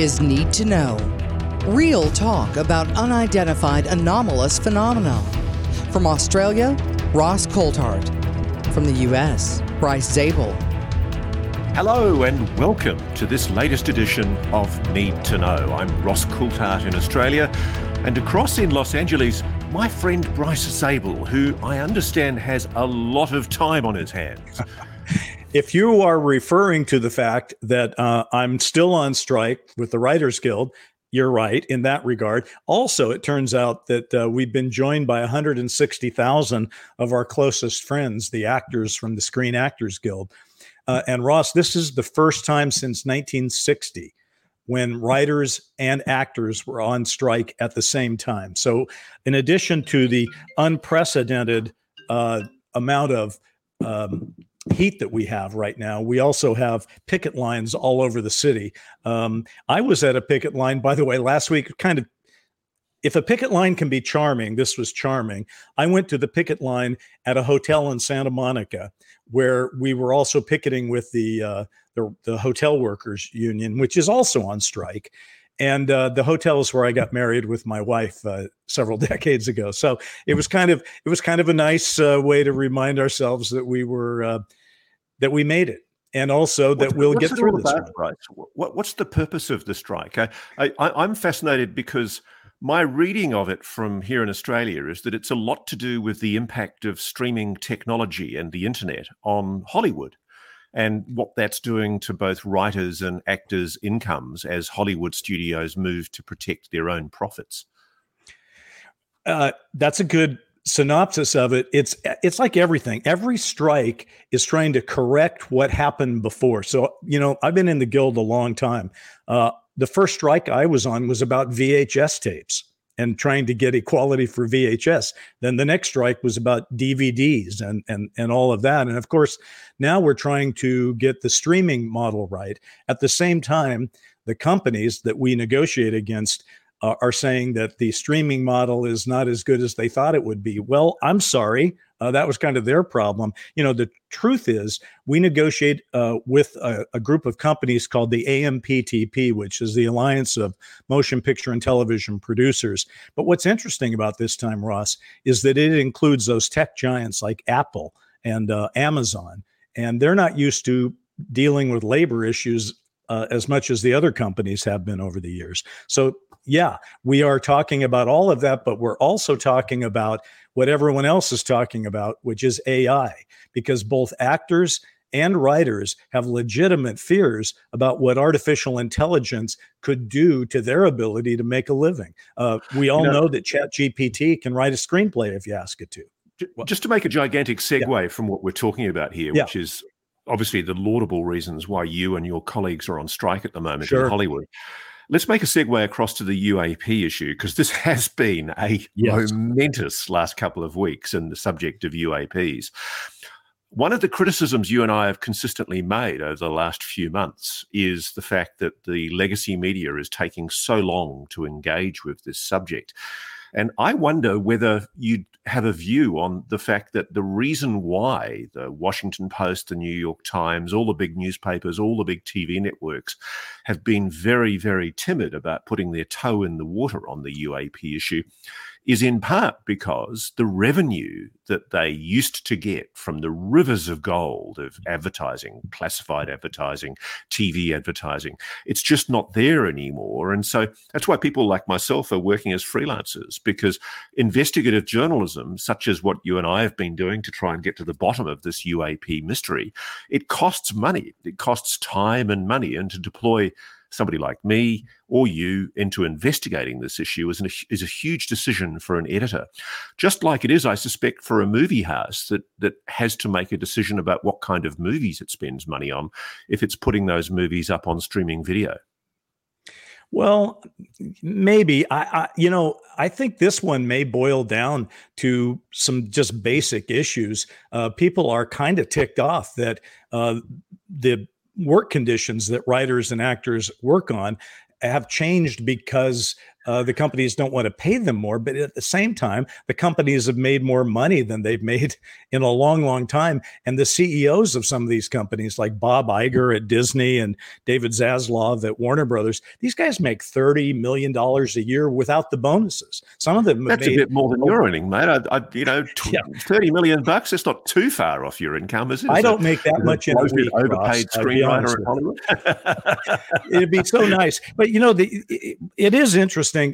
is Need to Know. Real talk about unidentified anomalous phenomena. From Australia, Ross Coulthart. From the U.S., Bryce Zabel. Hello and welcome to this latest edition of Need to Know. I'm Ross Coulthart in Australia, and across in Los Angeles, my friend Bryce Zabel, who I understand has a lot of time on his hands. if you are referring to the fact that uh, I'm still on strike with the Writers Guild, you're right in that regard. Also, it turns out that uh, we've been joined by 160,000 of our closest friends, the actors from the Screen Actors Guild. Uh, and Ross, this is the first time since 1960 when writers and actors were on strike at the same time. So, in addition to the unprecedented uh, amount of um, heat that we have right now. We also have picket lines all over the city. Um, I was at a picket line, by the way, last week, kind of. If a picket line can be charming, this was charming. I went to the picket line at a hotel in Santa Monica where we were also picketing with the, uh, the, the hotel workers union, which is also on strike and uh, the hotels where I got married with my wife uh, several decades ago. So it was kind of it was kind of a nice uh, way to remind ourselves that we were uh, that we made it, and also that what's, we'll get through this. Right. What, what's the purpose of the strike? I, I, I'm fascinated because my reading of it from here in Australia is that it's a lot to do with the impact of streaming technology and the internet on Hollywood and what that's doing to both writers and actors' incomes as Hollywood studios move to protect their own profits. Uh, that's a good synopsis of it. It's it's like everything. Every strike is trying to correct what happened before. So you know, I've been in the guild a long time. Uh, the first strike I was on was about VHS tapes and trying to get equality for VHS. Then the next strike was about DVDs and and and all of that. And of course, now we're trying to get the streaming model right. At the same time, the companies that we negotiate against uh, are saying that the streaming model is not as good as they thought it would be. Well, I'm sorry. Uh, that was kind of their problem. You know, the truth is, we negotiate uh, with a, a, group of companies called the AMPTP, which is the Alliance of Motion Picture and Television Producers. But what's interesting about this time, Ross, is that it includes those tech giants like Apple and uh, Amazon, and they're not used to dealing with labor issues uh, as much as the other companies have been over the years. So yeah, we are talking about all of that, but we're also talking about what everyone else is talking about, which is AI, because both actors and writers have legitimate fears about what artificial intelligence could do to their ability to make a living. Uh, we all you know, know, that ChatGPT can write a screenplay if you ask it to. Just to make a gigantic segue yeah. from what we're talking about here, yeah. which is obviously the laudable reasons why you and your colleagues are on strike at the moment sure. in Hollywood. Let's make a segue across to the UAP issue because this has been a yes. momentous last couple of weeks in the subject of UAPs. One of the criticisms you and I have consistently made over the last few months is the fact that the legacy media is taking so long to engage with this subject. And I wonder whether you'd have a view on the fact that the reason why the Washington Post, the New York Times, all the big newspapers, all the big TV networks have been very, very timid about putting their toe in the water on the UAP issue is in part because the revenue that they used to get from the rivers of gold of advertising, classified advertising, TV advertising, it's just not there anymore. And so that's why people like myself are working as freelancers because investigative journalism, such as what you and I have been doing to try and get to the bottom of this UAP mystery, it costs money. It costs time and money. And to deploy somebody like me or you into investigating this issue is, an, is a huge decision for an editor. Just like it is, I suspect, for a movie house that, that has to make a decision about what kind of movies it spends money on if it's putting those movies up on streaming video. Well, maybe I, I, you know, I think this one may boil down to some just basic issues. Uh, people are kind of ticked off that uh, the work conditions that writers and actors work on have changed because uh, the companies don't want to pay them more. But at the same time, the companies have made more money than they've made in a long, long time. And the CEOs of some of these companies, like Bob Iger at Disney and David Zaslav at Warner Brothers, these guys make $30 million a year without the bonuses. Some of them That's a bit more than you're earning, mate. I, I, you know, yeah. 30 million bucks, it's not too far off your income, is it? I don't make that much in a week. Overpaid Ross, screenwriter in Hollywood. It'd be so nice. But, you know, the, it, it is interesting. I,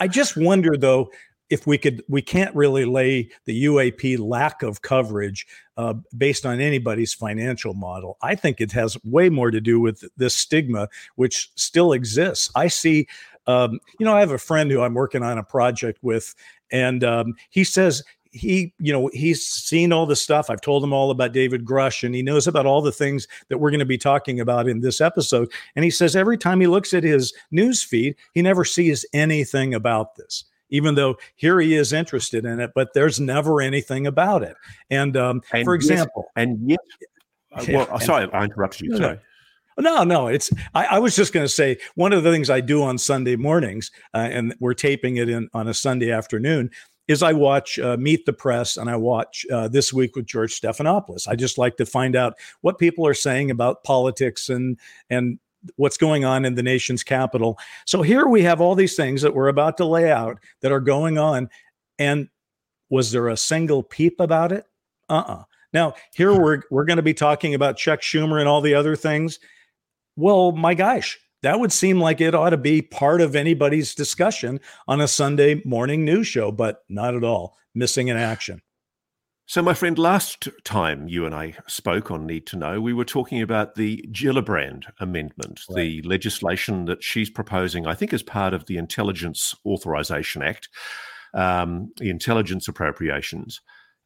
I just wonder, though, if we could we can't really lay the UAP lack of coverage uh, based on anybody's financial model. I think it has way more to do with this stigma which still exists. I see um, you know I have a friend who I'm working on a project with and um, he says he, you know, he's seen all the stuff. I've told him all about David Grusch, and he knows about all the things that we're going to be talking about in this episode. And he says every time he looks at his news feed, he never sees anything about this even though here he is interested in it, but there's never anything about it. And, um, and for example, yes, and yes, uh, well, sorry, I interrupted you. Sorry. No, no, it's. I, I, was just going to say one of the things I do on Sunday mornings, uh, and we're taping it in on a Sunday afternoon, is I watch uh, Meet the Press and I watch uh, This Week with George Stephanopoulos. I just like to find out what people are saying about politics and and what's going on in the nation's capital. So here we have all these things that we're about to lay out that are going on. And was there a single peep about it? Uh-uh. Now, here we're we're going to be talking about Chuck Schumer and all the other things. Well, my gosh, that would seem like it ought to be part of anybody's discussion on a Sunday morning news show, but not at all. Missing in action. So, my friend, last time you and I spoke on Need to Know, we were talking about the Gillibrand Amendment, right. the legislation that she's proposing, I think, as part of the Intelligence Authorization Act, um, the intelligence appropriations.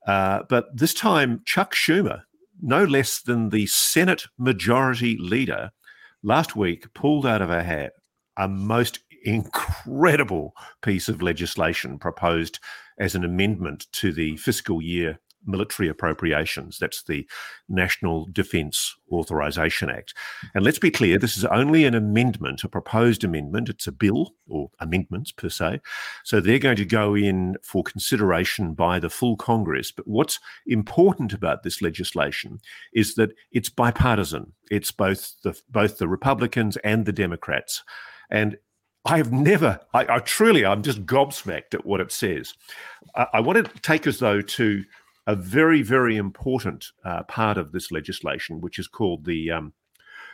Uh, but this time, Chuck Schumer, no less than the Senate Majority Leader, last week pulled out of her hat a most incredible piece of legislation proposed as an amendment to the fiscal year military appropriations. That's the National Defence Authorization Act. And let's be clear, this is only an amendment, a proposed amendment. It's a bill or amendments per se. So they're going to go in for consideration by the full Congress. But what's important about this legislation is that it's bipartisan. It's both the both the Republicans and the Democrats. And I have never, I, I, truly, I'm just gobsmacked at what it says. I, I want to take us, though, to a very, very important uh, part of this legislation, which is called the um,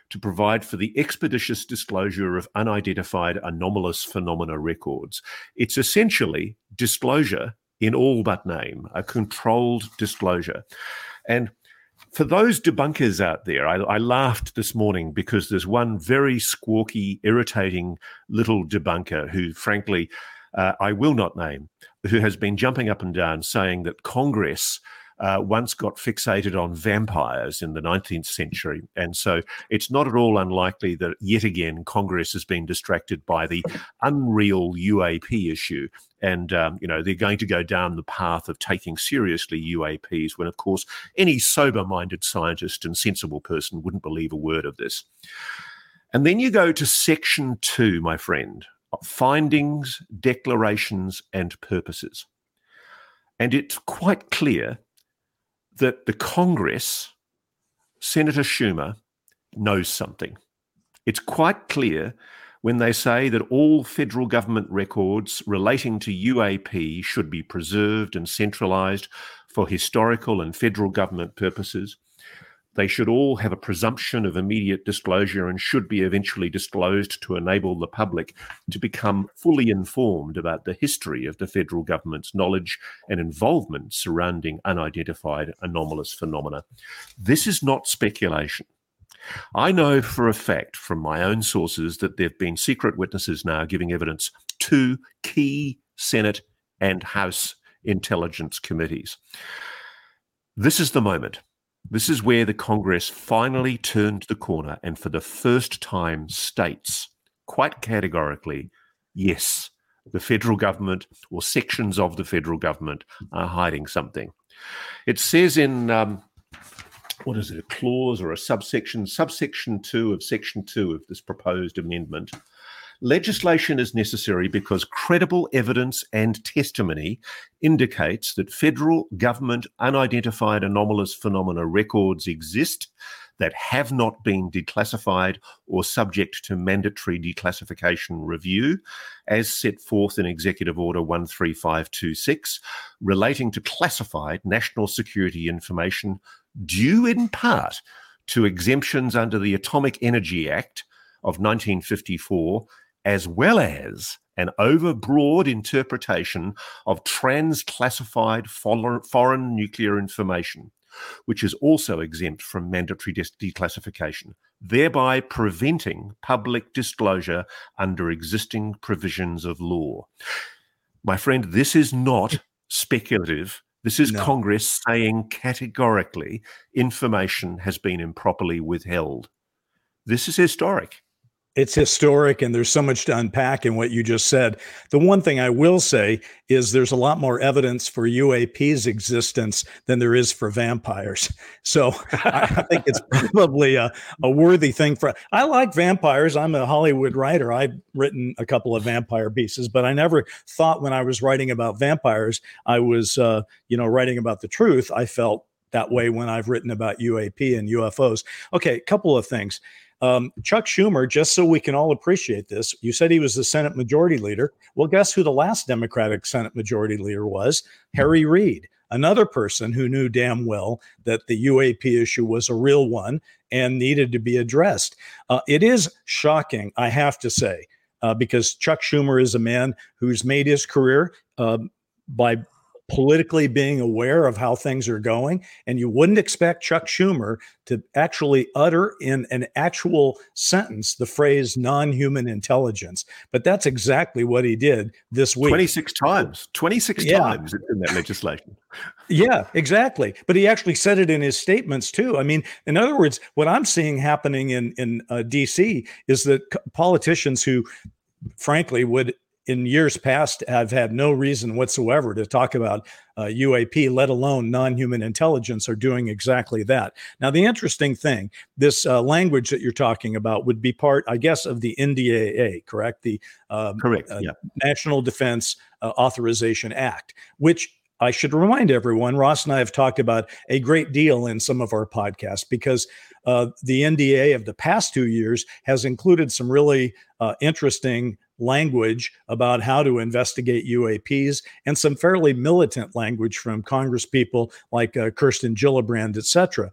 to provide for the expeditious disclosure of unidentified anomalous phenomena records. It's essentially disclosure in all but name, a controlled disclosure. And for those debunkers out there, I, I, laughed this morning because there's one very squawky, irritating little debunker who, frankly, uh, I will not name, who has been jumping up and down saying that Congress uh, once got fixated on vampires in the 19th century. And so it's not at all unlikely that yet again Congress has been distracted by the unreal UAP issue. And, um, you know, they're going to go down the path of taking seriously UAPs when, of course, any sober minded scientist and sensible person wouldn't believe a word of this. And then you go to section two, my friend, findings, declarations, and purposes. And it's quite clear that the Congress, Senator Schumer, knows something. It's quite clear when they say that all federal government records relating to UAP should be preserved and centralized for historical and federal government purposes. They should all have a presumption of immediate disclosure and should be eventually disclosed to enable the public to become fully informed about the history of the federal government's knowledge and involvement surrounding unidentified anomalous phenomena. This is not speculation. I know for a fact from my own sources that there have been secret witnesses now giving evidence to key Senate and House intelligence committees. This is the moment. This is where the Congress finally turned the corner and for the first time states quite categorically yes, the federal government or sections of the federal government are hiding something. It says in, um, what is it, a clause or a subsection, subsection two of section two of this proposed amendment. Legislation is necessary because credible evidence and testimony indicates that federal government unidentified anomalous phenomena records exist that have not been declassified or subject to mandatory declassification review, as set forth in Executive Order 13526, relating to classified national security information due in part to exemptions under the Atomic Energy Act of 1954, as well as an overbroad interpretation of transclassified foreign nuclear information which is also exempt from mandatory declassification, thereby preventing public disclosure under existing provisions of law. My friend, this is not speculative. This is no. Congress saying categorically information has been improperly withheld. This is historic it's historic and there's so much to unpack in what you just said. The one thing I will say is there's a lot more evidence for UAP's existence than there is for vampires. So I, think it's probably a, a worthy thing for. I like vampires. I'm a Hollywood writer. I've written a couple of vampire pieces, but I never thought when I was writing about vampires, I was, uh, you know, writing about the truth. I felt that way when I've written about UAP and UFOs. Okay, a couple of things. Um, Chuck Schumer, just so we can all appreciate this, you said he was the Senate Majority Leader. Well, guess who the last Democratic Senate Majority Leader was? Harry Reid, another person who knew damn well that the UAP issue was a real one and needed to be addressed. Uh, it is shocking, I have to say, uh, because Chuck Schumer is a man who's made his career uh, by politically being aware of how things are going. And you wouldn't expect Chuck Schumer to actually utter in an actual sentence the phrase non human intelligence. But that's exactly what he did this week. 26 times, 26 yeah. times in that legislation. yeah, exactly. But he actually said it in his statements too. I mean, in other words, what I'm seeing happening in, in uh, DC is that politicians who frankly would in years past have had no reason whatsoever to talk about uh, UAP, let alone non human intelligence, are doing exactly that. Now, the interesting thing this uh, language that you're talking about would be part, I guess, of the NDAA, correct? The um, correct, uh, yeah. National Defense uh, Authorization Act, which I should remind everyone, Ross and I have talked about a great deal in some of our podcasts because uh, the NDA of the past two years has included some really uh, interesting language about how to investigate UAPs and some fairly militant language from Congress people like uh, Kirsten Gillibrand, et cetera.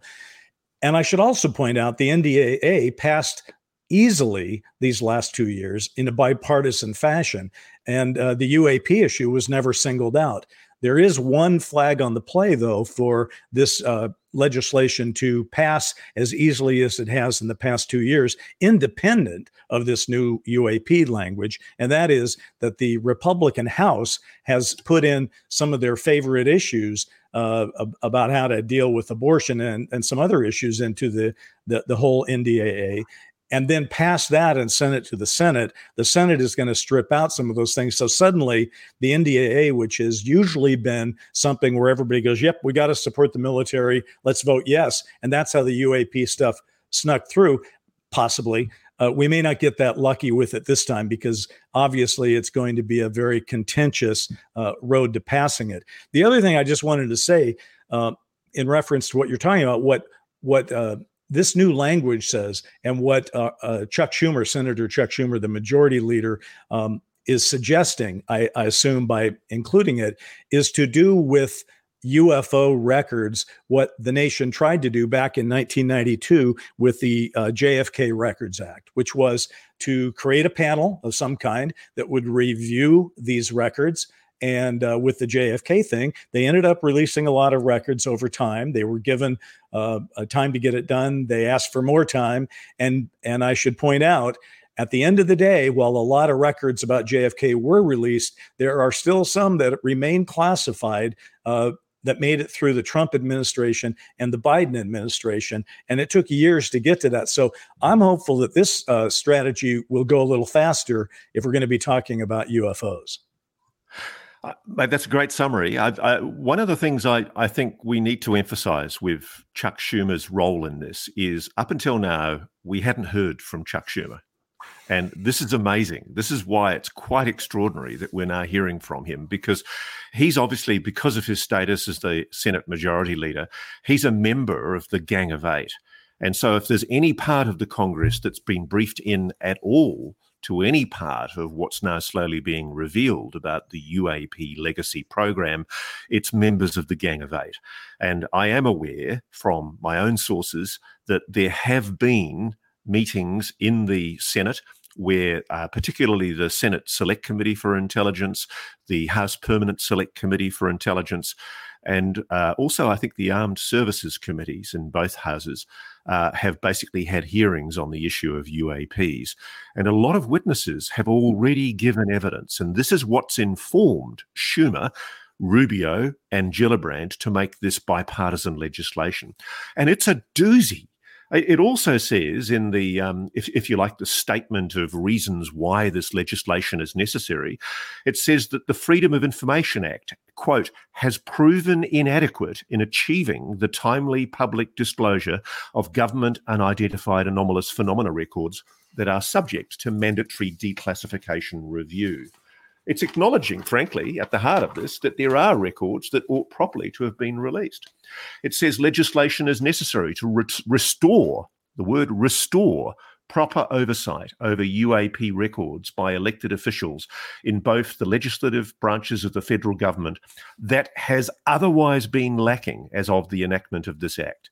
And I should also point out the NDAA passed easily these last two years in a bipartisan fashion, and uh, the UAP issue was never singled out. There is one flag on the play, though, for this uh, legislation to pass as easily as it has in the past two years, independent of this new UAP language. And that is that the Republican House has put in some of their favorite issues uh, about how to deal with abortion and, and some other issues into the, the, the whole NDAA and then pass that and send it to the Senate, the Senate is going to strip out some of those things. So suddenly, the NDAA, which has usually been something where everybody goes, "Yep, we got to support the military. Let's vote yes," and that's how the UAP stuff snuck through. Possibly, uh, we may not get that lucky with it this time because obviously it's going to be a very contentious uh, road to passing it. The other thing I just wanted to say, uh, in reference to what you're talking about, what what uh, this new language says, and what uh, uh, Chuck Schumer, Senator Chuck Schumer, the majority leader, um, is suggesting, I, I, assume by including it, is to do with UFO records what the nation tried to do back in 1992 with the uh, JFK Records Act, which was to create a panel of some kind that would review these records and uh, with the JFK thing, they ended up releasing a lot of records over time. They were given uh, a time to get it done. They asked for more time, and and I should point out. At the end of the day, while a lot of records about JFK were released, there are still some that remain classified uh, that made it through the Trump administration and the Biden administration. And it took years to get to that. So I'm hopeful that this uh, strategy will go a little faster if we're going to be talking about UFOs. That's a great summary. I, I, one of the things I, I think we need to emphasize with Chuck Schumer's role in this is up until now, we hadn't heard from Chuck Schumer. And this is amazing. This is why it's quite extraordinary that we're now hearing from him because he's obviously, because of his status as the Senate Majority Leader, he's a member of the Gang of Eight. And so, if there's any part of the Congress that's been briefed in at all to any part of what's now slowly being revealed about the UAP legacy program, it's members of the Gang of Eight. And I am aware from my own sources that there have been meetings in the Senate where uh, particularly the Senate Select Committee for Intelligence, the House Permanent Select Committee for Intelligence, and uh, also I think the Armed Services Committees in both houses uh, have basically had hearings on the issue of UAPs. And a lot of witnesses have already given evidence. And this is what's informed Schumer. Rubio and Gillibrand to make this bipartisan legislation. And it's a doozy. It also says in the, um, if, if you like, the statement of reasons why this legislation is necessary, it says that the Freedom of Information Act, quote, has proven inadequate in achieving the timely public disclosure of government unidentified anomalous phenomena records that are subject to mandatory declassification review. It's acknowledging, frankly, at the heart of this, that there are records that ought properly to have been released. It says legislation is necessary to re- restore, the word restore, proper oversight over UAP records by elected officials in both the legislative branches of the federal government that has otherwise been lacking as of the enactment of this act.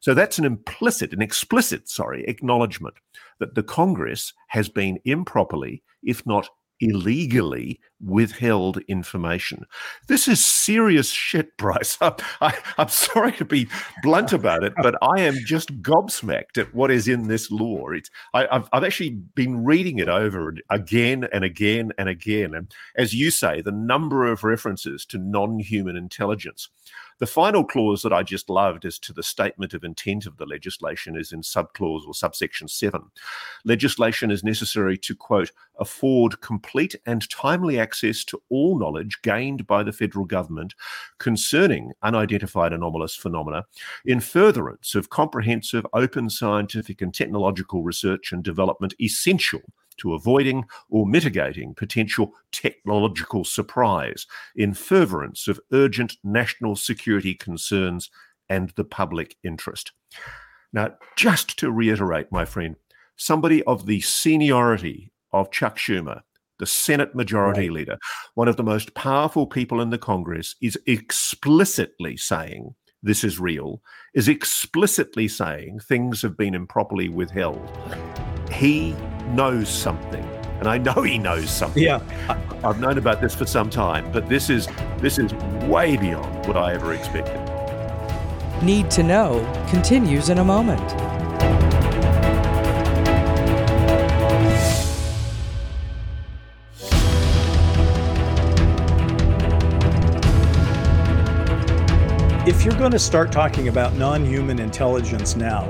So that's an implicit, an explicit, sorry, acknowledgement that the Congress has been improperly, if not illegally withheld information. This is serious shit, Bryce. I, am sorry to be blunt about it, but I am just gobsmacked at what is in this law. It's, I, have I've actually been reading it over again and again and again. And as you say, the number of references to non human intelligence. The final clause that I just loved as to the statement of intent of the legislation is in subclause or subsection 7. Legislation is necessary to, quote, afford complete and timely access to all knowledge gained by the federal government concerning unidentified anomalous phenomena in furtherance of comprehensive, open scientific and technological research and development essential to avoiding or mitigating potential technological surprise in furtherance of urgent national security concerns and the public interest. Now, just to reiterate, my friend, somebody of the seniority of Chuck Schumer, the Senate Majority right. Leader, one of the most powerful people in the Congress, is explicitly saying this is real, is explicitly saying things have been improperly withheld. He knows something. And I know he knows something. Yeah. I've known about this for some time, but this is this is way beyond what I ever expected. Need to know continues in a moment. If you're going to start talking about non human intelligence now,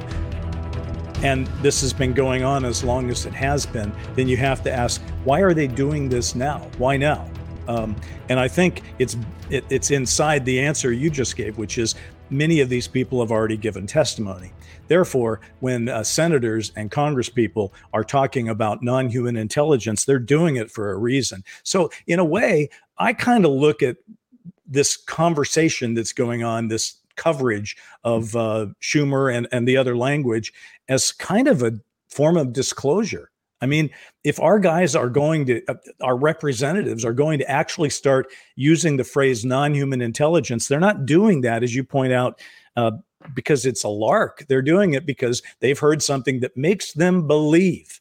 and this has been going on as long as it has been, then you have to ask, why are they doing this now? Why now? Um, and I think it's it, it's inside the answer you just gave, which is many of these people have already given testimony. Therefore, when uh, senators and congresspeople are talking about non-human intelligence, they're doing it for a reason. So, in a way, I kind of look at this conversation that's going on, this coverage of uh, Schumer and, and the other language as kind of a form of disclosure. I mean, if our guys are going to, uh, our representatives are going to actually start using the phrase non human intelligence, they're not doing that, as you point out, uh, because it's a lark. They're doing it because they've heard something that makes them believe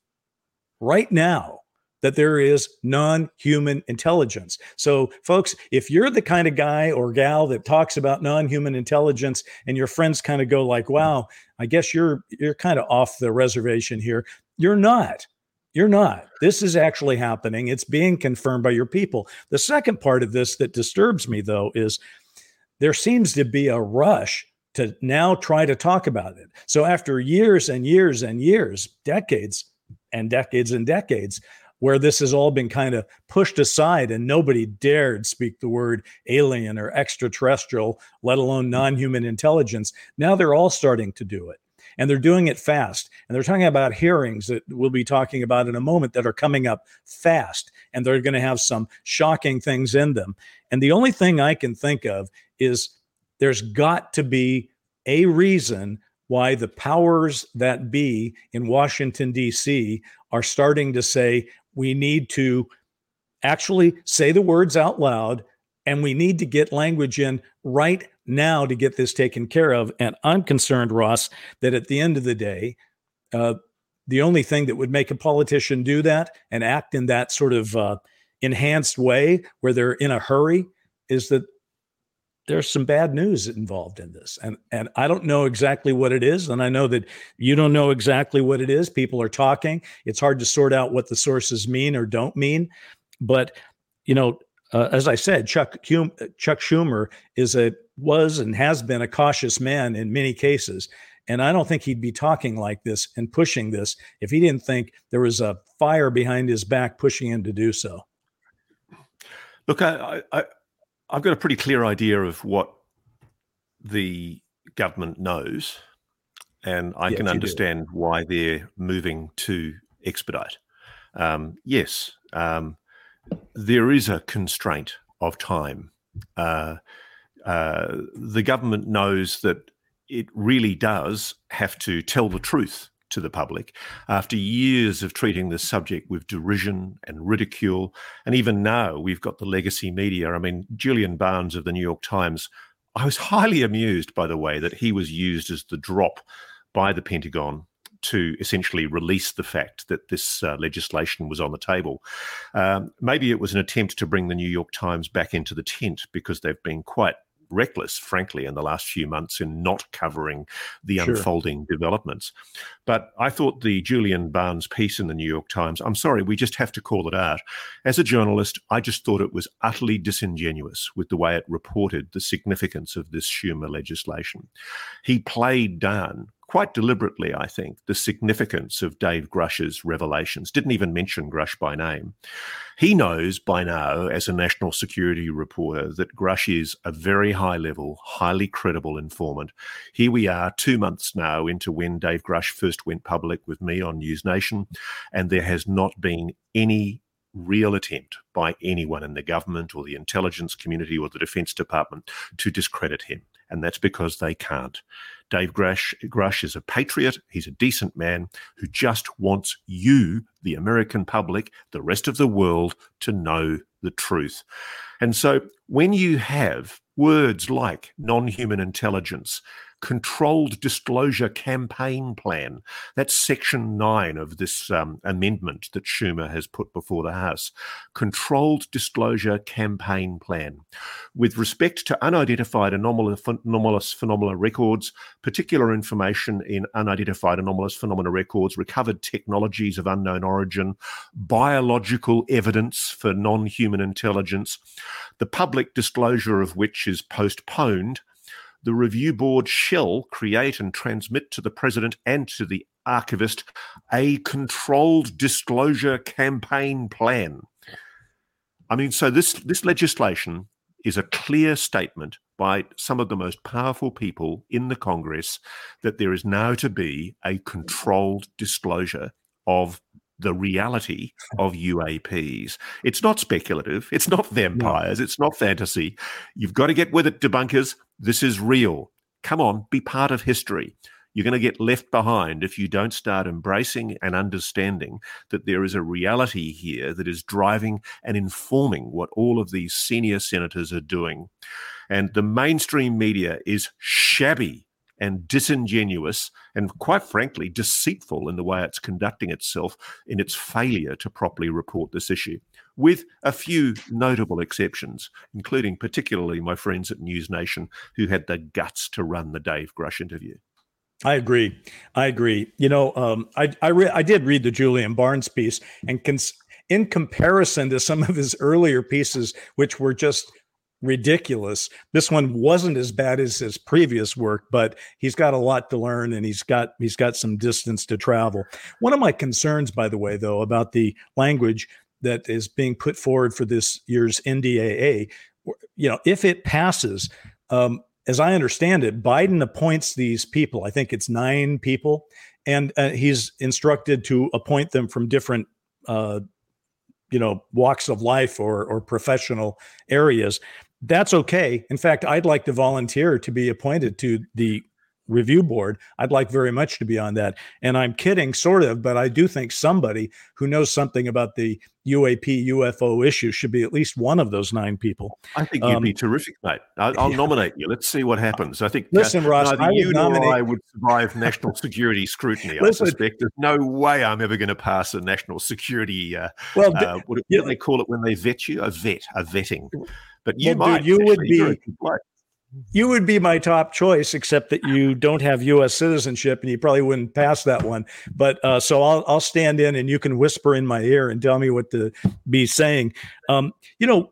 right now that there is non human intelligence. So, folks, if you're the kind of guy or gal that talks about non human intelligence and your friends kind of go, like, wow, I guess you're you're kind of off the reservation here. You're not. You're not. This is actually happening. It's being confirmed by your people. The second part of this that disturbs me, though, is there seems to be a rush to now try to talk about it. So, after years and years and years, decades and decades and decades where this has all been kind of pushed aside and nobody dared speak the word alien or extraterrestrial, let alone non human intelligence. Now they're all starting to do it. and they're doing it fast. And they're talking about hearings that we'll be talking about in a moment that are coming up fast, and they're going to have some shocking things in them. And the only thing I can think of is there's got to be a reason why the powers that be in Washington, D.C. are starting to say we need to actually say the words out loud and we need to get language in right now to get this taken care of. And I'm concerned, Ross, that at the end of the day, uh, the only thing that would make a politician do that and act in that sort of uh, enhanced way where they're in a hurry is that there's some bad news involved in this. And and I don't know exactly what it is and I know that you don't know exactly what it is. People are talking. It's hard to sort out what the sources mean or don't mean. But you know uh, as I said Chuck Hum- Chuck Schumer is a was and has been a cautious man in many cases. And I don't think he'd be talking like this and pushing this if he didn't think there was a fire behind his back pushing him to do so. Look, I, I, I've got a pretty clear idea of what the government knows, and I yes, can understand why they're moving to expedite. Um, yes, um, there is a constraint of time. Uh, uh, the government knows that it really does have to tell the truth to the public after years of treating the subject with derision and ridicule. And even now, we've got the legacy media. I mean, Julian Barnes of the New York Times, I was highly amused by the way that he was used as the drop by the Pentagon to essentially release the fact that this uh, legislation was on the table. Um, maybe it was an attempt to bring the New York Times back into the tent because they've been quite reckless, frankly, in the last few months in not covering the sure. unfolding developments. But I thought the Julian Barnes piece in the New York Times, I'm sorry, we just have to call it out. As a journalist, I just thought it was utterly disingenuous with the way it reported the significance of this Schumer legislation. He played down quite deliberately, I think, the significance of Dave Grusch's revelations. Didn't even mention Grusch by name. He knows by now, as a national security reporter, that Grusch is a very high level, highly credible informant. Here we are, two months now into when Dave Grusch first went public with me on News Nation, and there has not been any real attempt by anyone in the government or the intelligence community or the Defense Department to discredit him. And that's because they can't. Dave Grusch, Grusch is a patriot. He's a decent man who just wants you, the American public, the rest of the world, to know the truth. And so when you have words like non human intelligence, controlled disclosure campaign plan. That's section nine of this um, amendment that Schumer has put before the House. Controlled disclosure campaign plan. With respect to unidentified anomalous, anomalous phenomena records, particular information in unidentified anomalous phenomena records, recovered technologies of unknown origin, biological evidence for non human intelligence, the public disclosure of which is postponed the review board shall create and transmit to the president and to the archivist a controlled disclosure campaign plan. I mean, so this, this legislation is a clear statement by some of the most powerful people in the Congress that there is now to be a controlled disclosure of the reality of UAPs. It's not speculative. It's not vampires. It's not fantasy. You've got to get with it, debunkers. This is real. Come on, be part of history. You're going to get left behind if you don't start embracing and understanding that there is a reality here that is driving and informing what all of these senior senators are doing. And the mainstream media is shabby and disingenuous and, quite frankly, deceitful in the way it's conducting itself in its failure to properly report this issue, with a few notable exceptions, including particularly my friends at News Nation who had the guts to run the Dave Grusch interview. I agree. I agree. You know, um, I I, re- I did read the Julian Barnes piece, and cons- in comparison to some of his earlier pieces, which were just ridiculous. This one wasn't as bad as his previous work, but he's got a lot to learn and he's got he's got some distance to travel. One of my concerns by the way though about the language that is being put forward for this year's NDAA, you know, if it passes um, as I understand it, Biden appoints these people. I think it's nine people, and uh, he's instructed to appoint them from different, uh, you know, walks of life or or professional areas. That's okay. In fact, I'd like to volunteer to be appointed to the review board. I'd like very much to be on that. And I'm kidding, sort of, but I do think somebody who knows something about the UAP UFO issue should be at least one of those nine people. I think you'd um, be terrific, mate. I'll, I'll yeah. nominate you. Let's see what happens. I think uh, listen, uh, Ross, neither you nominate- nor I would survive national security scrutiny. listen, I suspect there's no way I'm ever going to pass a national security. Uh, well, uh, what, what do they call it when they vet you? A vet, a vetting. But you well, might. Dude, you would be you would be my top choice, except that you don't have U.S. citizenship, and you probably wouldn't pass that one. But uh, so I'll I'll stand in, and you can whisper in my ear and tell me what to be saying. Um, you know,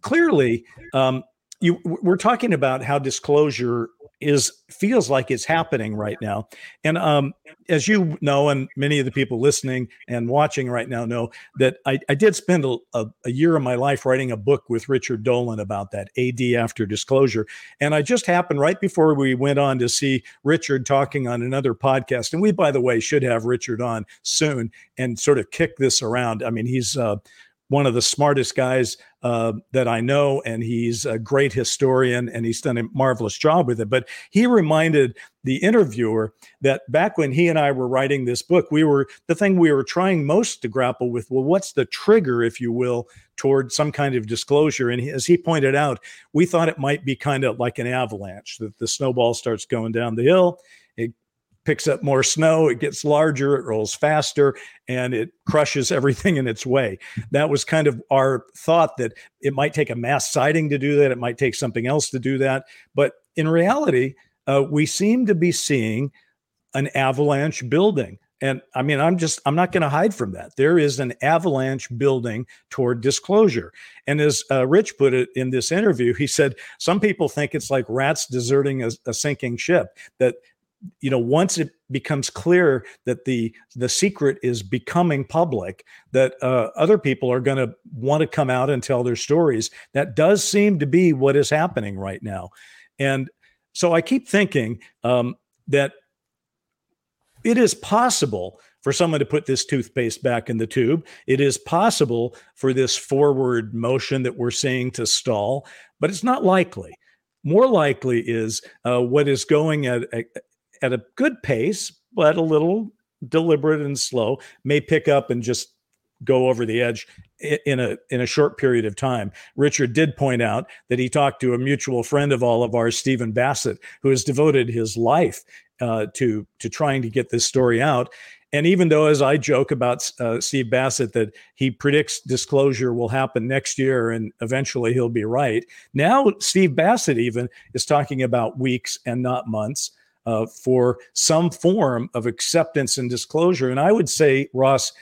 clearly, um, you we're talking about how disclosure is feels like it's happening right now. And um, as you know, and many of the people listening and watching right now know that I, I did spend a, a, a, year of my life writing a book with Richard Dolan about that AD after disclosure. And I just happened right before we went on to see Richard talking on another podcast. And we, by the way, should have Richard on soon and sort of kick this around. I mean, he's uh, one of the smartest guys uh, that I know, and he's a great historian, and he's done a marvelous job with it. But he reminded the interviewer that back when he and I were writing this book, we were the thing we were trying most to grapple with. Well, what's the trigger, if you will, toward some kind of disclosure? And he, as he pointed out, we thought it might be kind of like an avalanche that the snowball starts going down the hill picks up more snow, it gets larger, it rolls faster, and it crushes everything in its way. That was kind of our thought that it might take a mass sighting to do that, it might take something else to do that. But in reality, uh, we seem to be seeing an avalanche building. And I mean, I'm just, I'm not going to hide from that. There is an avalanche building toward disclosure. And as uh, Rich put it in this interview, he said, some people think it's like rats deserting a, a sinking ship, that you know once it becomes clear that the the secret is becoming public that uh, other people are going to want to come out and tell their stories that does seem to be what is happening right now. And so i keep thinking um, that it is possible for someone to put this toothpaste back in the tube. It is possible for this forward motion that we're seeing to stall but it's not likely. More likely is uh, what is going at, at, at a good pace, but a little deliberate and slow, may pick up and just go over the edge in a in a short period of time. Richard did point out that he talked to a mutual friend of all of ours, Stephen Bassett, who has devoted his life uh, to to trying to get this story out. And even though, as I joke about uh, Steve Bassett, that he predicts disclosure will happen next year and eventually he'll be right, now Steve Bassett even is talking about weeks and not months uh, for some form of acceptance and disclosure. And I would say, Ross,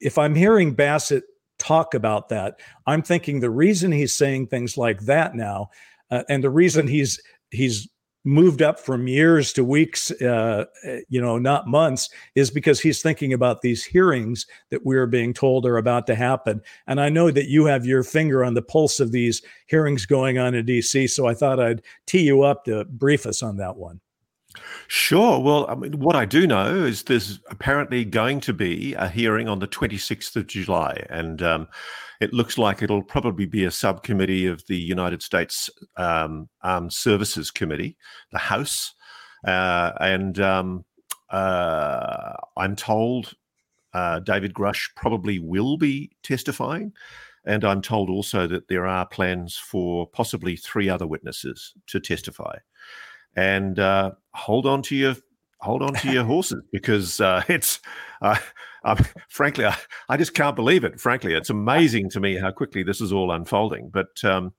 if I'm hearing Bassett talk about that, I'm thinking the reason he's saying things like that now, uh, and the reason he's he's moved up from years to weeks, uh, you know, not months, is because he's thinking about these hearings that we're being told are about to happen. And I know that you have your finger on the pulse of these hearings going on in DC. So I thought I'd tee you up to brief us on that one. Sure. Well, I mean, what I do know is there's apparently going to be a hearing on the 26th of July, and um, it looks like it'll probably be a subcommittee of the United States um, Armed Services Committee, the House, uh, and um, uh, I'm told uh, David Grusch probably will be testifying. And I'm told also that there are plans for possibly three other witnesses to testify and uh, hold on to your hold on to your horses because uh, it's uh, frankly I, I, just can't believe it. Frankly it's amazing to me how quickly this is all unfolding. But um,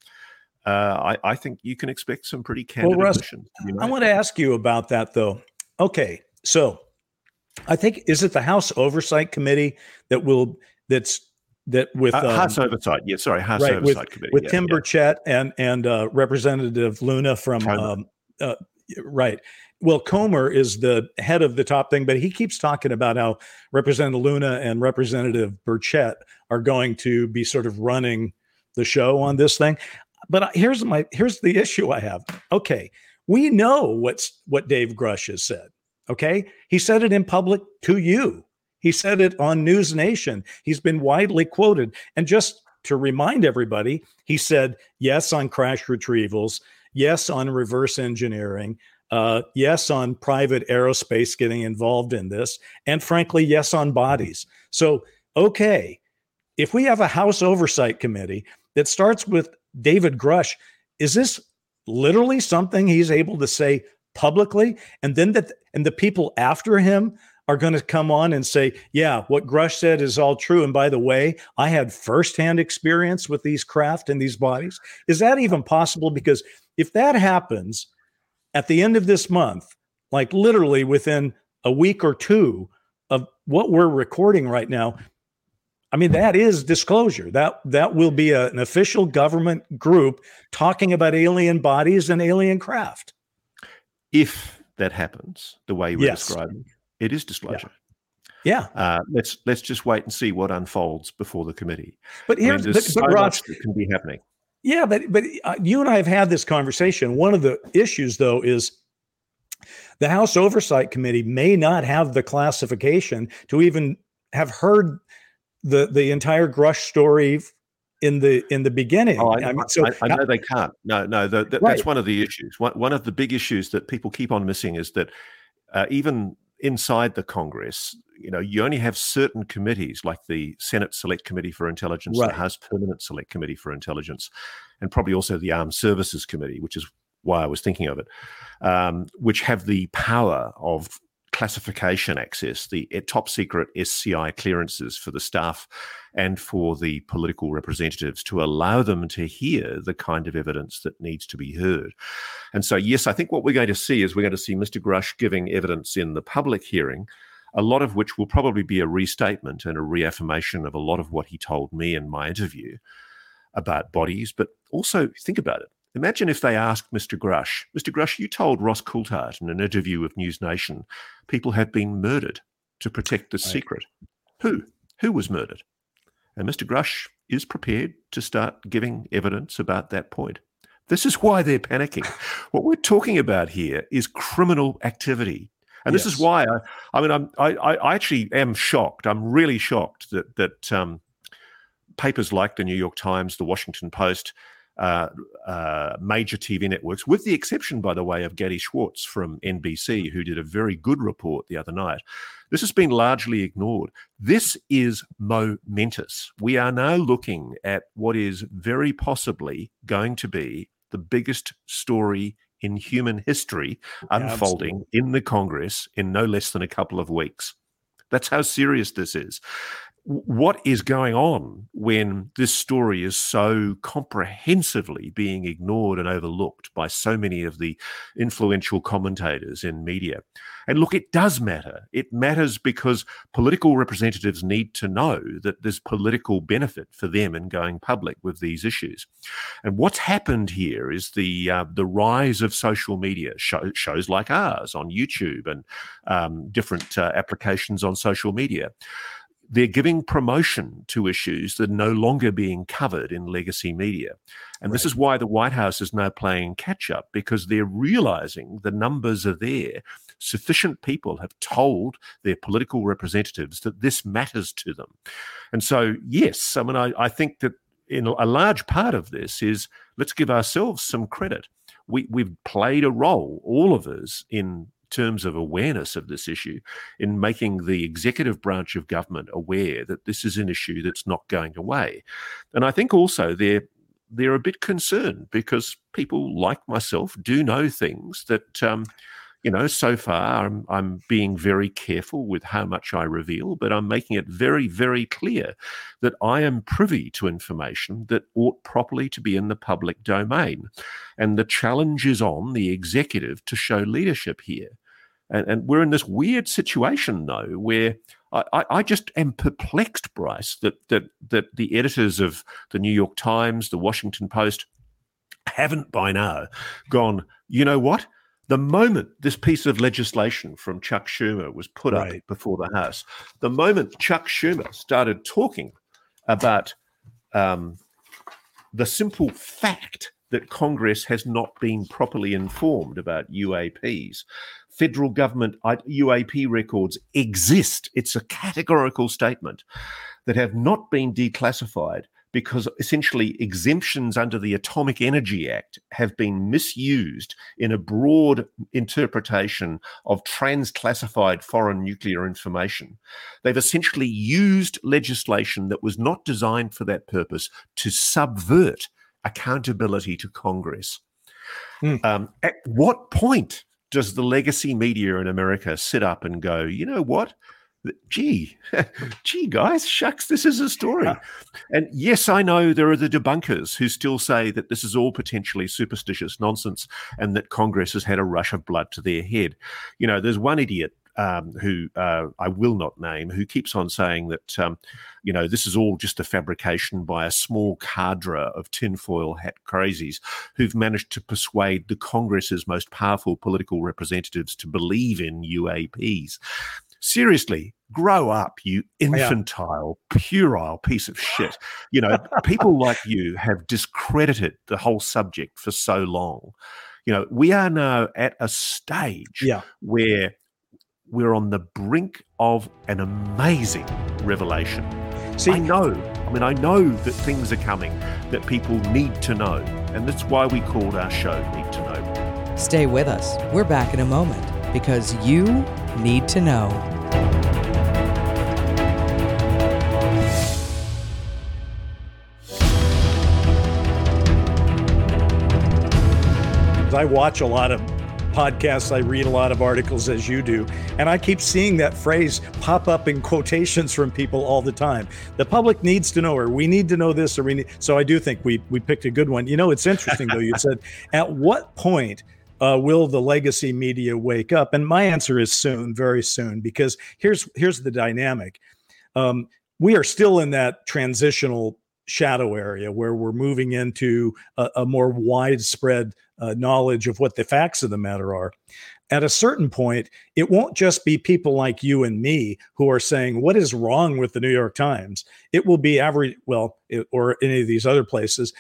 uh, I, I, think you can expect some pretty candid well, Russ, I want to ask you about that though. Okay so I think is it the House Oversight Committee that will that's that with uh, um, House Oversight, yeah, sorry, House right, Oversight with, Committee, with yeah, Tim yeah. Burchett and and uh, Representative Luna from um, uh, right. Well, Comer is the head of the top thing, but he keeps talking about how Representative Luna and Representative Burchett are going to be sort of running the show on this thing. But here's my here's the issue I have. Okay, We know what's what Dave Grusch has said. Okay. He said it in public to you. He said it on News Nation. He's been widely quoted. And just to remind everybody, he said yes on crash retrievals, yes on reverse engineering, uh, yes on private aerospace getting involved in this, and frankly, yes on bodies. So, okay, if we have a House Oversight Committee that starts with David Grusch, is this literally something he's able to say publicly? And then that, and the people after him are going to come on and say, yeah, what Grusch said is all true. And by the way, I had firsthand experience with these craft and these bodies. Is that even possible? Because if that happens at the end of this month, like literally within a week or two of what we're recording right now, I mean, that is disclosure. That that will be a, an official government group talking about alien bodies and alien craft. If that happens the way we're yes. describing, it is disclosure. Yeah. yeah. Uh, let's let's just wait and see what unfolds before the committee. But here's I mean, but, so but Ross, that can be happening. Yeah, but but uh, you and I have had this conversation. One of the issues, though, is the House Oversight Committee may not have the classification to even have heard the the entire Grusch story in the in the beginning. Oh, I, I, mean, so I, I know they can't. No, no, the, the, right. that's one of the issues. One, one of the big issues that people keep on missing is that uh, even inside the Congress, you know, you only have certain committees like the Senate Select Committee for Intelligence, right. the House Permanent Select Committee for Intelligence, and probably also the Armed Services Committee, which is why I was thinking of it, um, which have the power of classification access, the eh, top secret SCI clearances for the staff and for the political representatives to allow them to hear the kind of evidence that needs to be heard. And so, yes, I think what we're going to see is we're going to see Mr. Grusch giving evidence in the public hearing. A lot of which will probably be a restatement and a reaffirmation of a lot of what he told me in my interview about bodies. But also, think about it Imagine if they asked Mr. Grusch, Mr. Grusch, you told Ross Coulthart in an interview with News Nation, people have been murdered to protect the right. secret. Who? Who was murdered? And Mr. Grusch is prepared to start giving evidence about that point. This is why they're panicking. what we're talking about here is criminal activity. And yes. this is why I, I mean, I'm, I, I actually am shocked. I'm really shocked that, that um, papers like the New York Times, the Washington Post, uh, uh, major TV networks, with the exception, by the way, of Gadi Schwartz from NBC, who did a very good report the other night. This has been largely ignored. This is momentous. We are now looking at what is very possibly going to be the biggest story in human history unfolding Absolutely. in the Congress in no less than a couple of weeks. That's how serious this is what is going on when this story is so comprehensively being ignored and overlooked by so many of the influential commentators in media? And look, it does matter. It matters because political representatives need to know that there's political benefit for them in going public with these issues. And what's happened here is the uh, the rise of social media show, shows like ours on YouTube and um, different uh, applications on social media they're giving promotion to issues that are no longer being covered in legacy media. And right. this is why the White House is now playing catch up because they're realizing the numbers are there. Sufficient people have told their political representatives that this matters to them. And so, yes, I mean, I, I think that in a large part of this is let's give ourselves some credit. We, we've played a role, all of us, in terms of awareness of this issue in making the executive branch of government aware that this is an issue that's not going away. And I think also they're they're a bit concerned because people like myself do know things that um, you know so far I'm, I'm being very careful with how much i reveal but i'm making it very very clear that i am privy to information that ought properly to be in the public domain and the challenge is on the executive to show leadership here and, and we're in this weird situation, though, where I, I, just am perplexed, Bryce, that, that, that the editors of the New York Times, the Washington Post, haven't by now gone, you know what? The moment this piece of legislation from Chuck Schumer was put right. up before the House, the moment Chuck Schumer started talking about um, the simple fact that Congress has not been properly informed about UAPs. Federal government UAP records exist. It's a categorical statement that have not been declassified because essentially exemptions under the Atomic Energy Act have been misused in a broad interpretation of transclassified foreign nuclear information. They've essentially used legislation that was not designed for that purpose to subvert accountability to Congress. Mm. Um, at what point does the legacy media in America sit up and go, you know what? Gee, gee, guys, shucks, this is a story. And yes, I know there are the debunkers who still say that this is all potentially superstitious nonsense and that Congress has had a rush of blood to their head. You know, there's one idiot um, who uh, I will not name, who keeps on saying that, um, you know, this is all just a fabrication by a small cadre of tinfoil hat crazies who've managed to persuade the Congress's most powerful political representatives to believe in UAPs. Seriously, grow up, you infantile, yeah. puerile piece of shit. You know, people like you have discredited the whole subject for so long. You know, we are now at a stage yeah. where we're on the brink of an amazing revelation. See, I know, I mean, I know that things are coming that people need to know. And that's why we called our show Need to Know. Stay with us. We're back in a moment because you need to know. I watch a lot of podcasts, I read a lot of articles as you do, and I keep seeing that phrase pop up in quotations from people all the time. The public needs to know, or we need to know this, or we need. So I do think we we picked a good one. You know, it's interesting though. You said, at what point? Uh, will the legacy media wake up? And my answer is soon, very soon, because here's here's the dynamic. Um, we are still in that transitional shadow area where we're moving into a, a more widespread uh, knowledge of what the facts of the matter are. At a certain point, it won't just be people like you and me who are saying, What is wrong with the New York Times? It will be average, well, it, or any of these other places.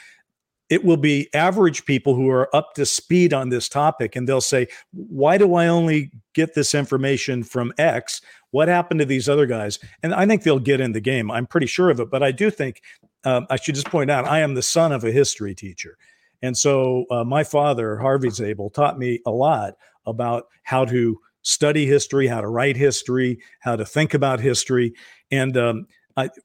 It will be average people who are up to speed on this topic, and they'll say, Why do I only get this information from X? What happened to these other guys? And I think they'll get in the game. I'm pretty sure of it. But I do think um, I should just point out I am the son of a history teacher. And so uh, my father, Harvey Zabel, taught me a lot about how to study history, how to write history, how to think about history. And um,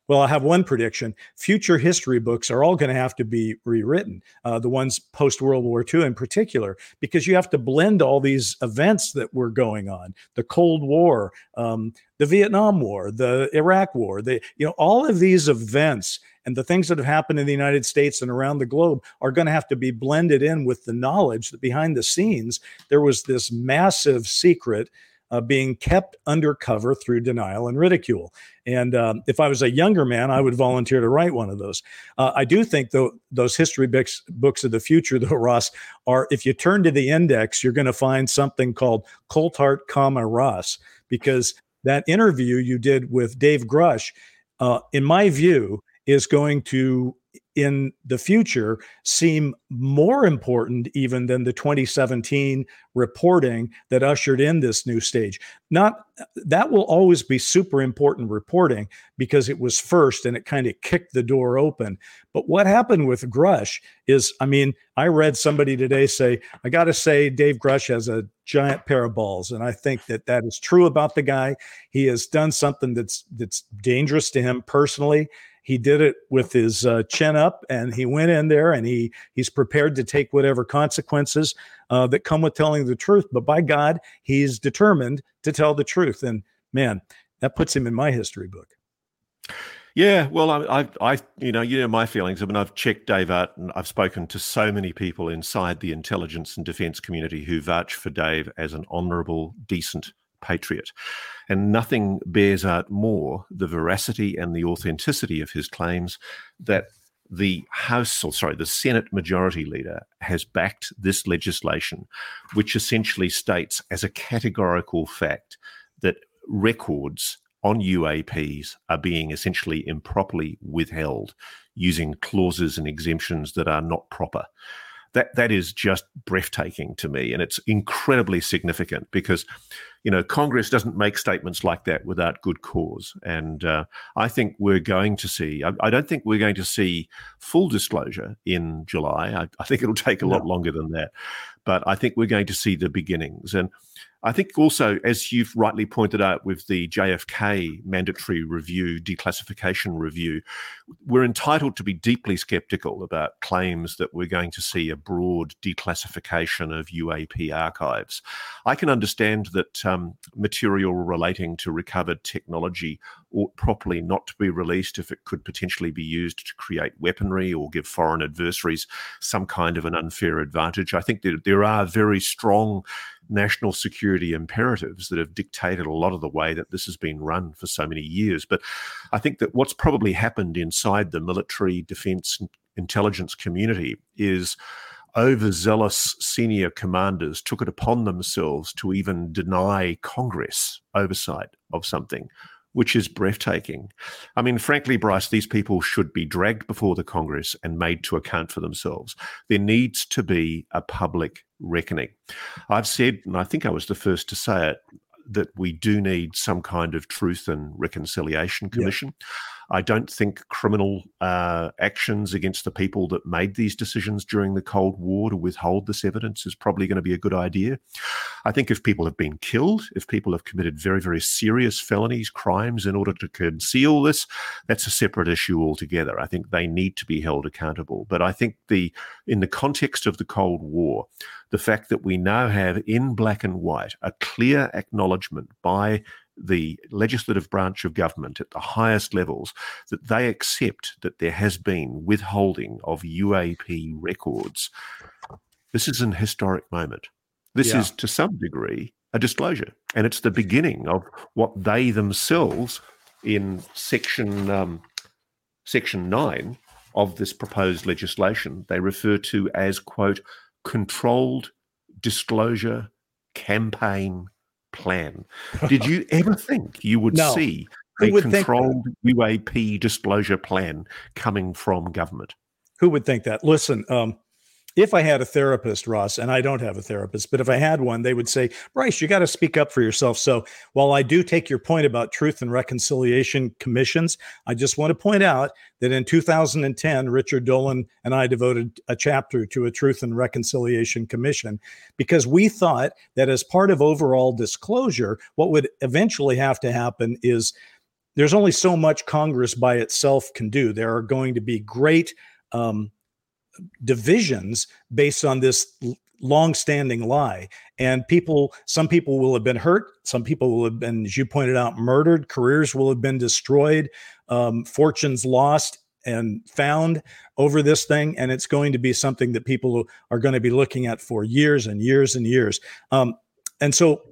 Well, I have one prediction: future history books are all going to have to be rewritten. Uh, the ones post World War II, in particular, because you have to blend all these events that were going on: the Cold War, um, the Vietnam War, the Iraq War. The you know all of these events and the things that have happened in the United States and around the globe are going to have to be blended in with the knowledge that behind the scenes there was this massive secret uh, being kept undercover through denial and ridicule. And um, if I was a younger man, I would volunteer to write one of those. Uh, I do think though those history books, books of the future, though Ross, are if you turn to the index, you're going to find something called Coulthart, comma Ross, because that interview you did with Dave Grusch, uh, in my view, is going to in the future seem more important even than the 2017 reporting that ushered in this new stage. Not that will always be super important reporting because it was first and it kind of kicked the door open. But what happened with grusch is i mean i read somebody today say i got to say dave grusch has a giant pair of balls and i think that that is true about the guy. He has done something that's that's dangerous to him personally he did it with his uh, chin up, and he went in there, and he he's prepared to take whatever consequences uh, that come with telling the truth. But by God, he's determined to tell the truth, and man, that puts him in my history book. Yeah, well, I, I, I, you know, you know my feelings. I mean, I've checked Dave out, and I've spoken to so many people inside the intelligence and defence community who vouch for Dave as an honourable, decent patriot. And nothing bears out more the veracity and the authenticity of his claims that the House, or sorry, the Senate Majority Leader has backed this legislation, which essentially states as a categorical fact that records on UAPs are being essentially improperly withheld using clauses and exemptions that are not proper. that that is just breathtaking to me, and it's incredibly significant because, you know, Congress doesn't make statements like that without good cause, and uh, I think we're going to see. I, I, don't think we're going to see full disclosure in July. I, I think it'll take a no. lot longer than that, but I think we're going to see the beginnings and. I think also, as you've rightly pointed out with the JFK mandatory review, declassification review, we're entitled to be deeply skeptical about claims that we're going to see a broad declassification of UAP archives. I can understand that um, material relating to recovered technology ought properly not to be released if it could potentially be used to create weaponry or give foreign adversaries some kind of an unfair advantage. I think that there are very strong national security imperatives that have dictated a lot of the way that this has been run for so many years. But I think that what's probably happened inside the military defense intelligence community is overzealous senior commanders took it upon themselves to even deny Congress oversight of something which is breathtaking. I mean, frankly, Bryce, these people should be dragged before the Congress and made to account for themselves. There needs to be a public reckoning. I've said, and I think I was the first to say it, that we do need some kind of truth and reconciliation commission. Yeah. I don't think criminal uh, actions against the people that made these decisions during the Cold War to withhold this evidence is probably going to be a good idea. I think if people have been killed, if people have committed very, very serious felonies, crimes in order to conceal this, that's a separate issue altogether. I think they need to be held accountable. But I think the in the context of the Cold War, the fact that we now have in black and white a clear acknowledgement by the legislative branch of government at the highest levels that they accept that there has been withholding of UAP records. This is an historic moment. This yeah. is to some degree a disclosure, and it's the beginning of what they themselves, in section um, section nine of this proposed legislation, they refer to as quote controlled disclosure campaign plan. Did you ever think you would no. see a controlled UAP disclosure plan coming from government? Who would think that? Listen, um, if I had a therapist, Ross, and I don't have a therapist, but if I had one, they would say, Bryce, you got to speak up for yourself. So while I do take your point about truth and reconciliation commissions, I just want to point out that in 2010, Richard Dolan and I devoted a chapter to a truth and reconciliation commission because we thought that as part of overall disclosure, what would eventually have to happen is there's only so much Congress by itself can do. There are going to be great um, divisions based on this long-standing lie. And people some people will have been hurt. Some people will have been as you pointed out murdered. Careers will have been destroyed. Um, fortunes lost and found over this thing. And it's going to be something that people are going to be looking at for years and years and years. Um, and so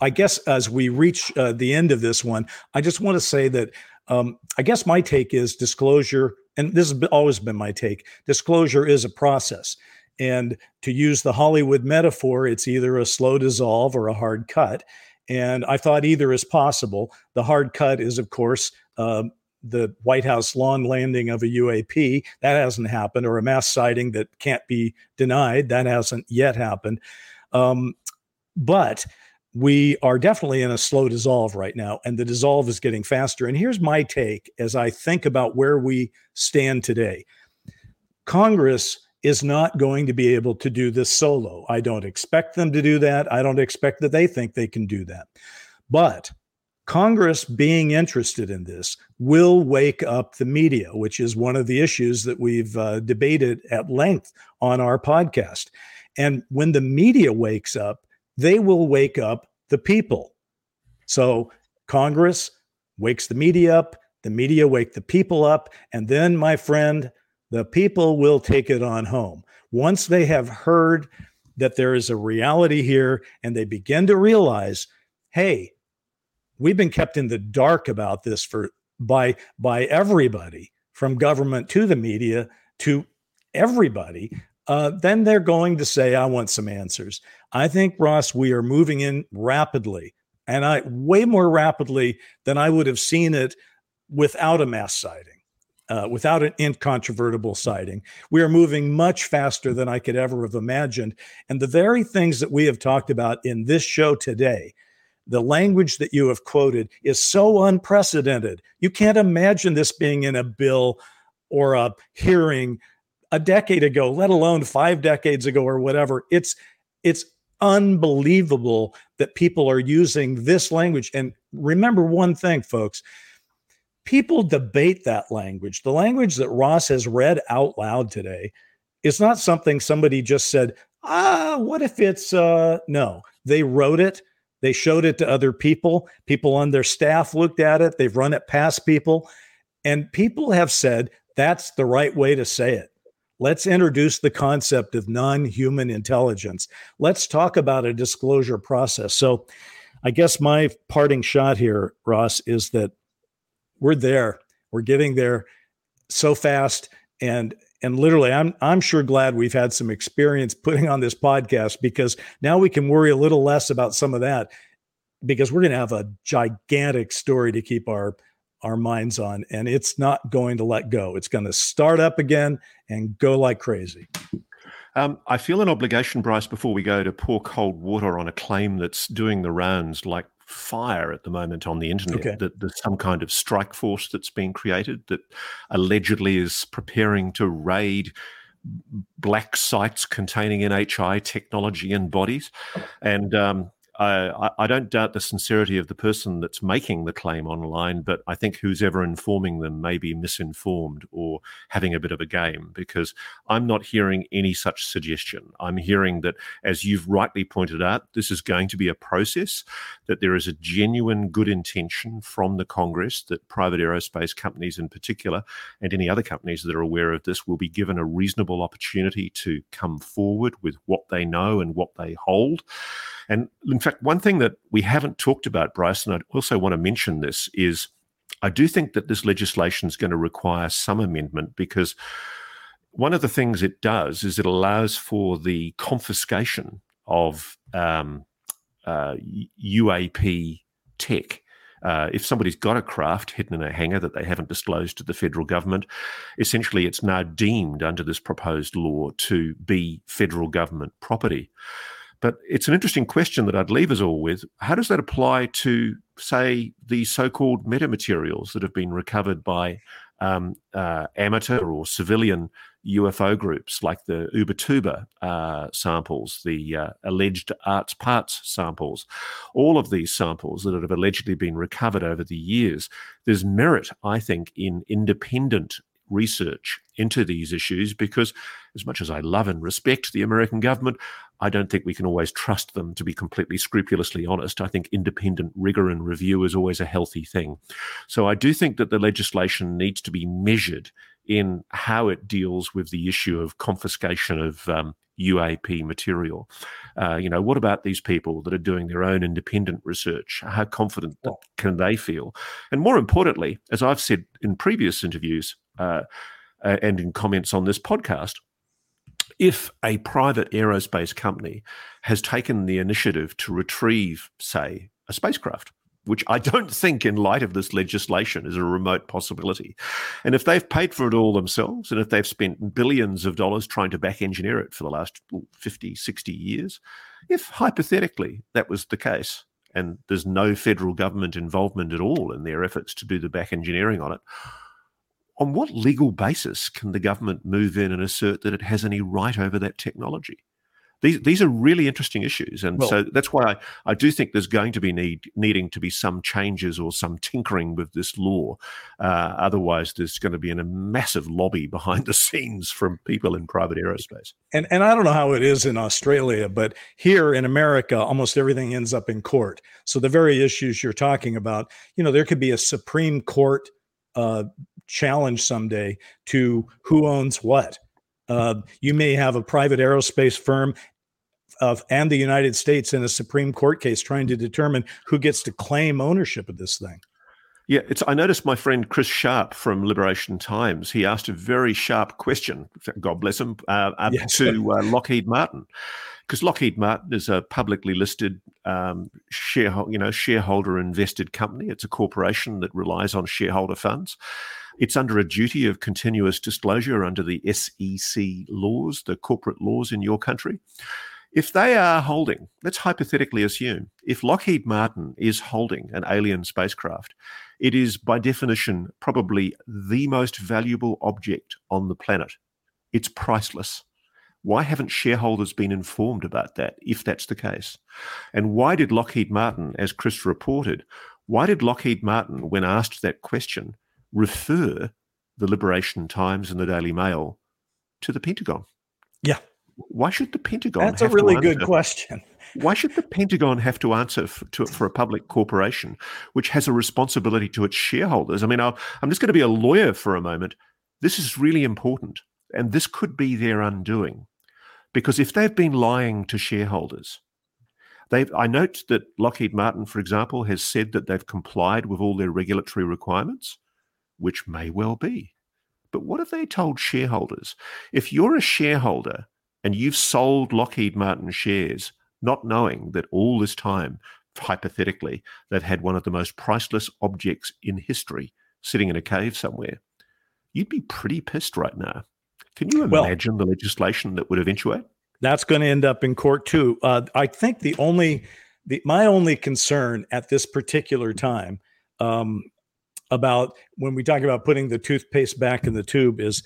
i guess as we reach uh, the end of this one i just want to say that um, i guess my take is disclosure and this has always been my take disclosure is a process. And to use the hollywood metaphor it's either a slow dissolve or a hard cut. And i thought either is possible. The hard cut is of course uh, the white house lawn landing of a uap that hasn't happened or a mass sighting that can't be denied. That hasn't yet happened. Um, but we are definitely in a slow dissolve right now, and the dissolve is getting faster. And here's my take as I think about where we stand today Congress is not going to be able to do this solo. I don't expect them to do that. I don't expect that they think they can do that. But Congress being interested in this will wake up the media, which is one of the issues that we've uh, debated at length on our podcast. And when the media wakes up, they will wake up the people. So Congress wakes the media up, the media wake the people up, and then, my friend, the people will take it on home. Once they have heard that there is a reality here and they begin to realize, hey, we've been kept in the dark about this for by by everybody from government to the media to everybody uh, then they're going to say, I want some answers. I think, Ross, we are moving in rapidly, and I way more rapidly than I would have seen it without a mass sighting. uh, without an incontrovertible sighting. We are moving much faster than I could ever have imagined. And the very things that we have talked about in this show today, the language that you have quoted is so unprecedented. You can't imagine this being in a bill or a hearing a decade ago, let alone five decades ago or whatever. It's it's unbelievable that people are using this language. And remember one thing, folks people debate that language. The language that Ross has read out loud today is not something somebody just said, ah, what if it's uh no. They wrote it, they showed it to other people, people on their staff looked at it, they've run it past people, and people have said that's the right way to say it. Let's introduce the concept of non human intelligence. Let's talk about a disclosure process. So, I guess my parting shot here, Ross, is that we're there. We're getting there so fast. And and literally I'm I'm sure glad we've had some experience putting on this podcast because now we can worry a little less about some of that because we're going to have a gigantic story to keep our our minds on and it's not going to let go. It's going to start up again and go like crazy. Um, I feel an obligation, Bryce, before we go to pour cold water on a claim that's doing the rounds like fire at the moment on the internet okay. that there's some kind of strike force that's being created that allegedly is preparing to raid black sites containing NHI technology and bodies. And um, I, I, don't doubt the sincerity of the person that's making the claim online, but I think who's ever informing them may be misinformed or having a bit of a game because I'm not hearing any such suggestion. I'm hearing that, as you've rightly pointed out, this is going to be a process, that there is a genuine good intention from the Congress that private aerospace companies in particular and any other companies that are aware of this will be given a reasonable opportunity to come forward with what they know and what they hold. And in fact, one thing that we haven't talked about, Bryce, and I also want to mention this, is I do think that this legislation is going to require some amendment because one of the things it does is it allows for the confiscation of um, uh, UAP tech. Uh, if somebody's got a craft hidden in a hangar that they haven't disclosed to the federal government, essentially it's now deemed under this proposed law to be federal government property. But it's an interesting question that I'd leave us all with. How does that apply to, say, the so called metamaterials that have been recovered by um, uh, amateur or civilian UFO groups like the Ubatuba uh, samples, the uh, alleged Art's Parts samples, all of these samples that have allegedly been recovered over the years. There's merit, I think, in independent research into these issues because, as much as I love and respect the American government, I don't think we can always trust them to be completely scrupulously honest. I think independent rigor and review is always a healthy thing. So I do think that the legislation needs to be measured in how it deals with the issue of confiscation of um, UAP material. Uh, you know, what about these people that are doing their own independent research? How confident can they feel? And more importantly, as I've said in previous interviews, uh, and in comments on this podcast. If a private aerospace company has taken the initiative to retrieve, say, a spacecraft, which I don't think, in light of this legislation, is a remote possibility. And if they've paid for it all themselves, and if they've spent billions of dollars trying to back engineer it for the last 50, 60 years, if hypothetically that was the case, and there's no federal government involvement at all in their efforts to do the back engineering on it, on what legal basis can the government move in and assert that it has any right over that technology? These, these are really interesting issues. And well, so that's why I, I do think there's going to be need needing to be some changes or some tinkering with this law. Uh, otherwise, there's going to be a massive lobby behind the scenes from people in private aerospace. And, and I don't know how it is in Australia, but here in America, almost everything ends up in court. So the very issues you're talking about, you know, there could be a Supreme Court uh, challenge someday to who owns what. Uh, you may have a private aerospace firm of and the United States in a Supreme Court case trying to determine who gets to claim ownership of this thing. Yeah, it's. I noticed my friend Chris Sharp from Liberation Times. He asked a very sharp question. God bless him. Uh, yes. to uh, Lockheed Martin, because Lockheed Martin is a publicly listed um, shareholder, you know, shareholder invested company. It's a corporation that relies on shareholder funds. It's under a duty of continuous disclosure under the SEC laws, the corporate laws in your country. If they are holding, let's hypothetically assume, if Lockheed Martin is holding an alien spacecraft, it is by definition probably the most valuable object on the planet. It's priceless. Why haven't shareholders been informed about that if that's the case? And why did Lockheed Martin, as Chris reported, why did Lockheed Martin, when asked that question, refer the Liberation Times and the Daily Mail to the Pentagon? Yeah. Why should the Pentagon? That's a really good question. Why should the Pentagon have to answer for, to, for, a public corporation which has a responsibility to its shareholders? I mean, i am just going to be a lawyer for a moment. This is really important, and this could be their undoing. Because if they've been lying to shareholders, they've, I note that Lockheed Martin, for example, has said that they've complied with all their regulatory requirements, which may well be. But what have they told shareholders? If you're a shareholder and you've sold Lockheed Martin shares, not knowing that all this time, hypothetically, they've had one of the most priceless objects in history sitting in a cave somewhere, you'd be pretty pissed right now. Can you imagine well, the legislation that would eventuate? That's going to end up in court too. Uh, I think the only, the, my only concern at this particular time um, about when we talk about putting the toothpaste back in the tube is,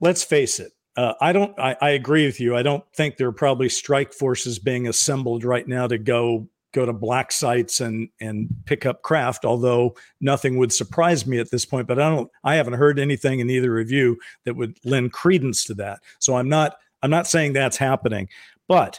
let's face it, uh, I don't. I, I, agree with you. I don't think there are probably strike forces being assembled right now to go go to black sites and and pick up craft. Although nothing would surprise me at this point. But I don't. I haven't heard anything in either of you that would lend credence to that. So I'm not. I'm not saying that's happening. But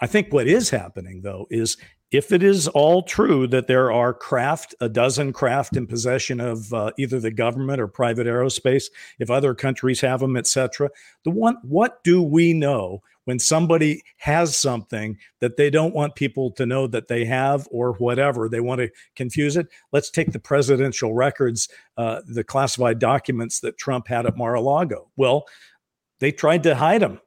I think what is happening though is if it is all true that there are craft, a dozen craft in possession of uh, either the government or private aerospace, if other countries have them, etc., the one, what do we know when somebody has something that they don't want people to know that they have or whatever they want to confuse it? Let's take the presidential records, uh, the classified documents that Trump had at Mar-a-Lago. Well, they tried to hide them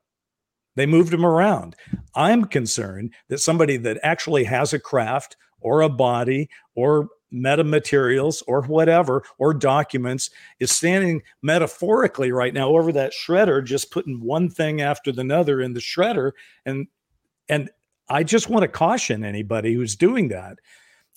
they moved them around. I'm concerned that somebody that actually has a craft or a body or metamaterials or whatever or documents is standing metaphorically right now over that shredder just putting one thing after another in the shredder and and I just want to caution anybody who's doing that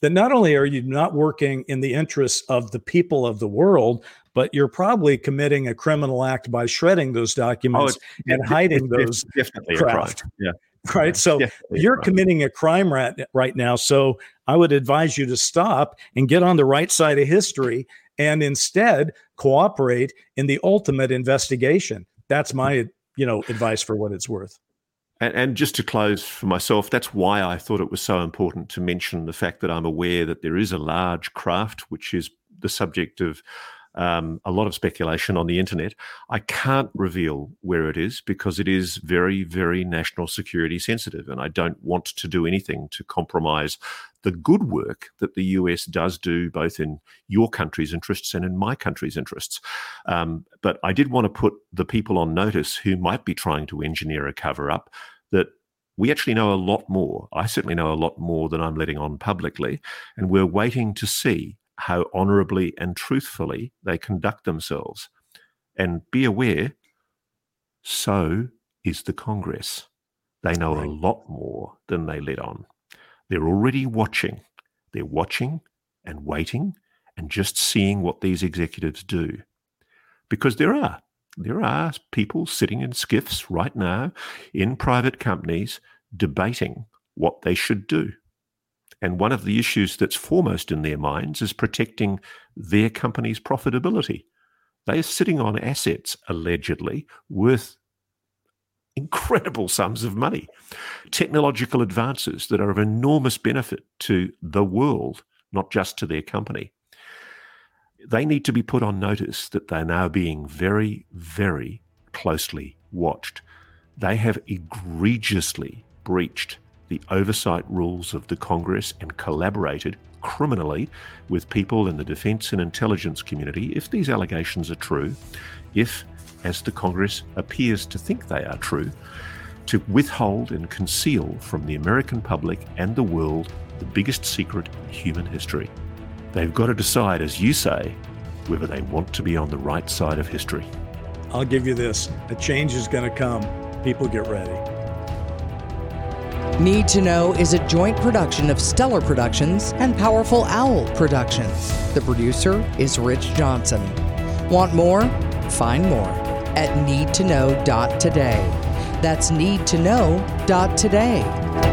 that not only are you not working in the interests of the people of the world but you're probably committing a criminal act by shredding those oh, documents oh, and hiding those definitely craft. Yeah. Right. So you're a committing a crime right, right now. So I would advise you to stop and get on the right side of history and instead cooperate in the ultimate investigation. That's my, you know, advice for what it's worth. And, and, just to close for myself, that's why I thought it was so important to mention the fact that I'm aware that there is a large craft which is the subject of um, a lot of speculation on the internet. I can't reveal where it is because it is very, very national security sensitive. And I don't want to do anything to compromise the good work that the US does do, both in your country's interests and in my country's interests. Um, but I did want to put the people on notice who might be trying to engineer a cover up that we actually know a lot more. I certainly know a lot more than I'm letting on publicly. And we're waiting to see how honorably and truthfully they conduct themselves. And be aware, so is the Congress. They know right. a lot more than they let on. They're already watching. They're watching and waiting and just seeing what these executives do. Because there are. There are people sitting in SCIFs right now in private companies debating what they should do. And one of the issues that's foremost in their minds is protecting their company's profitability. They are sitting on assets, allegedly, worth incredible sums of money, technological advances that are of enormous benefit to the world, not just to their company. They need to be put on notice that they're now being very, very closely watched. They have egregiously breached the oversight rules of the Congress and collaborated criminally with people in the defense and intelligence community if these allegations are true, if, as the Congress appears to think they are true, to withhold and conceal from the American public and the world the biggest secret in human history. They've got to decide, as you say, whether they want to be on the right side of history. I'll give you this a change is going to come. People get ready. Need to Know is a joint production of Stellar Productions and Powerful Owl Productions. The producer is Rich Johnson. Want more? Find more at needtoknow.today. That's needtoknow.today.